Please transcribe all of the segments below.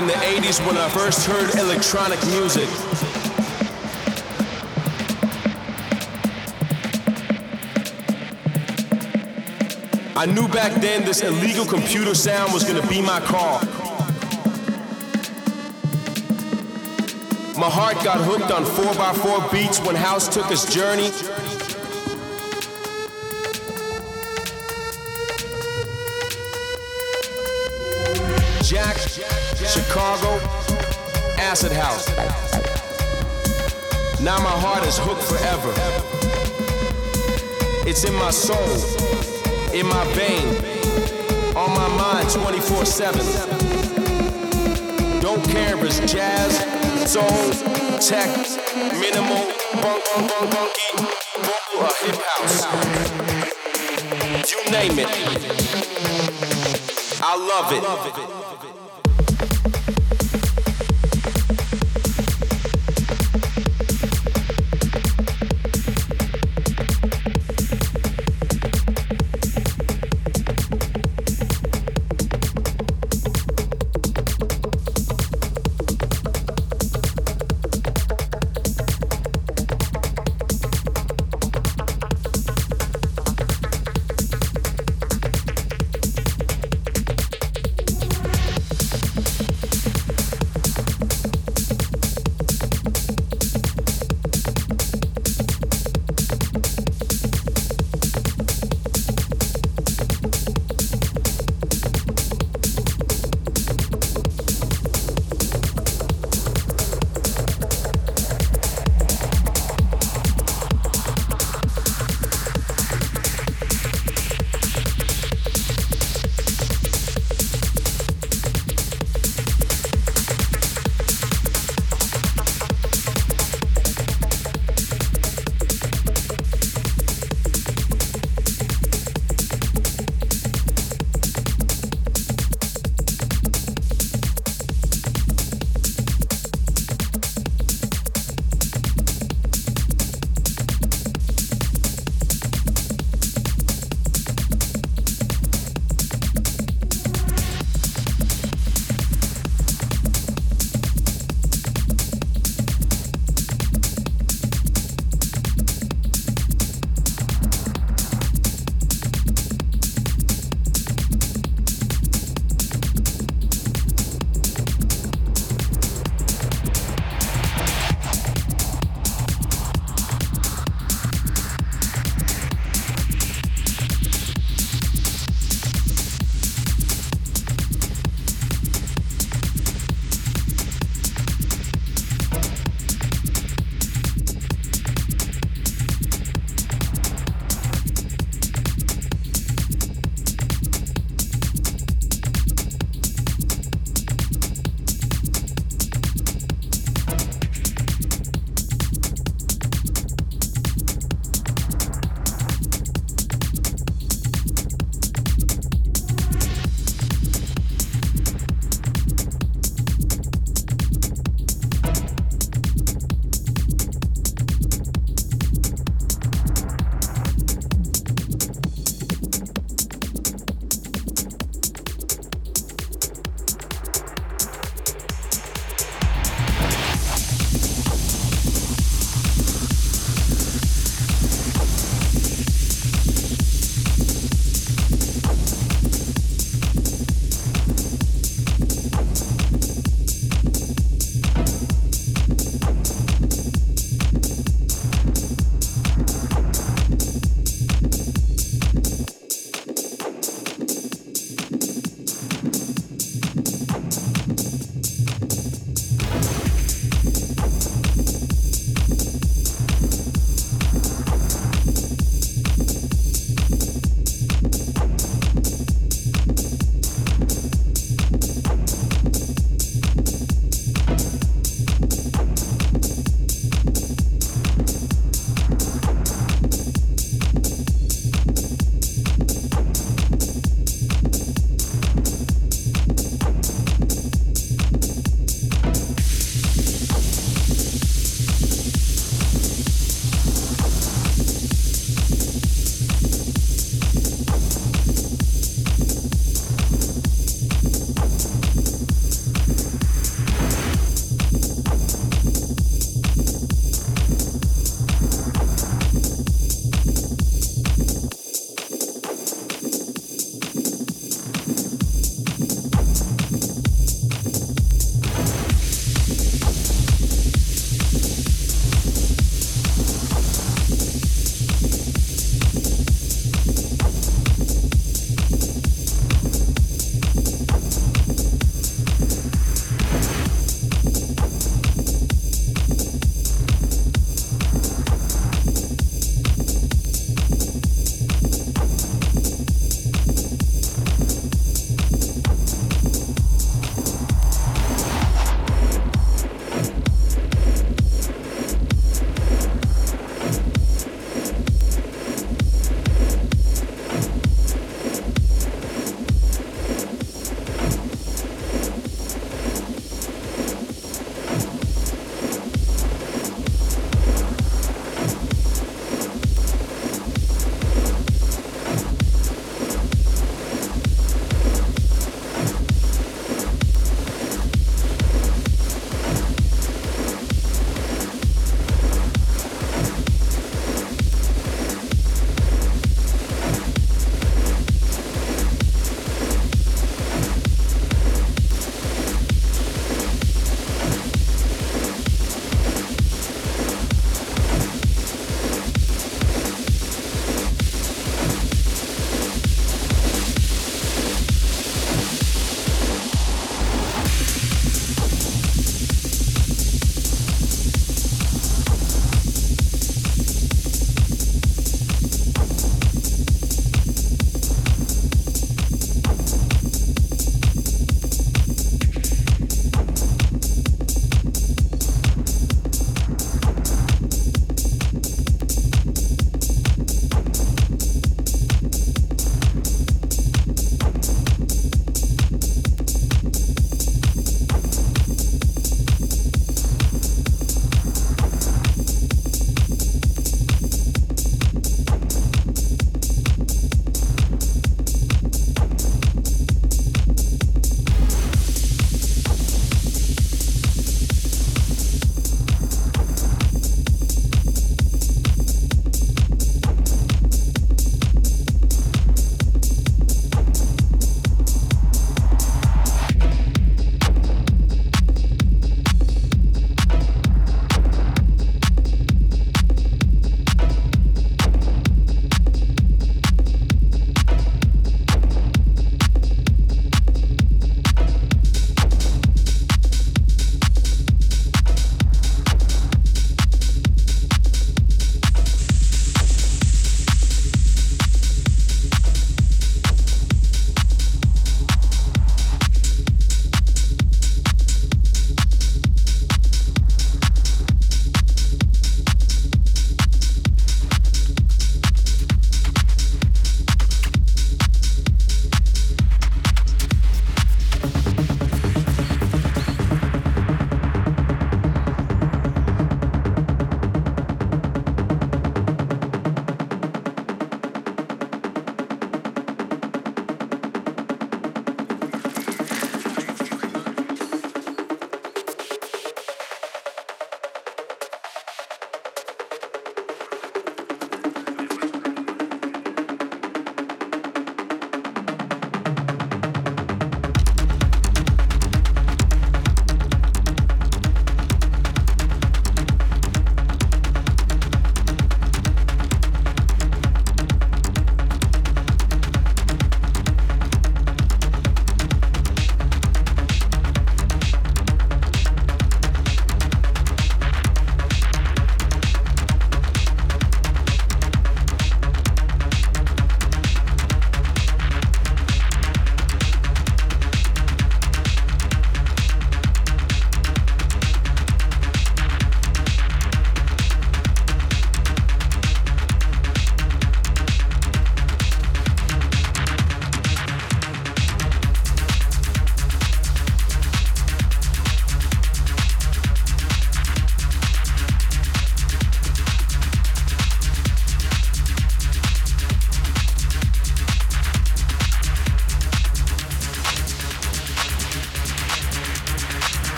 in the 80s when I first heard electronic music. I knew back then this illegal computer sound was gonna be my call. My heart got hooked on 4x4 beats when House took his journey. Chicago, Acid House. Now my heart is hooked forever. It's in my soul, in my vein, on my mind 24 7. Don't care if it's jazz, soul, tech, minimal, bunk, bunk, or hip house. You name it. I love it.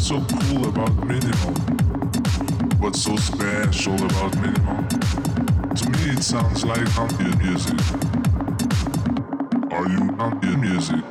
So cool about minimal? What's so special about minimal? To me it sounds like ambient music. Are you ambient music?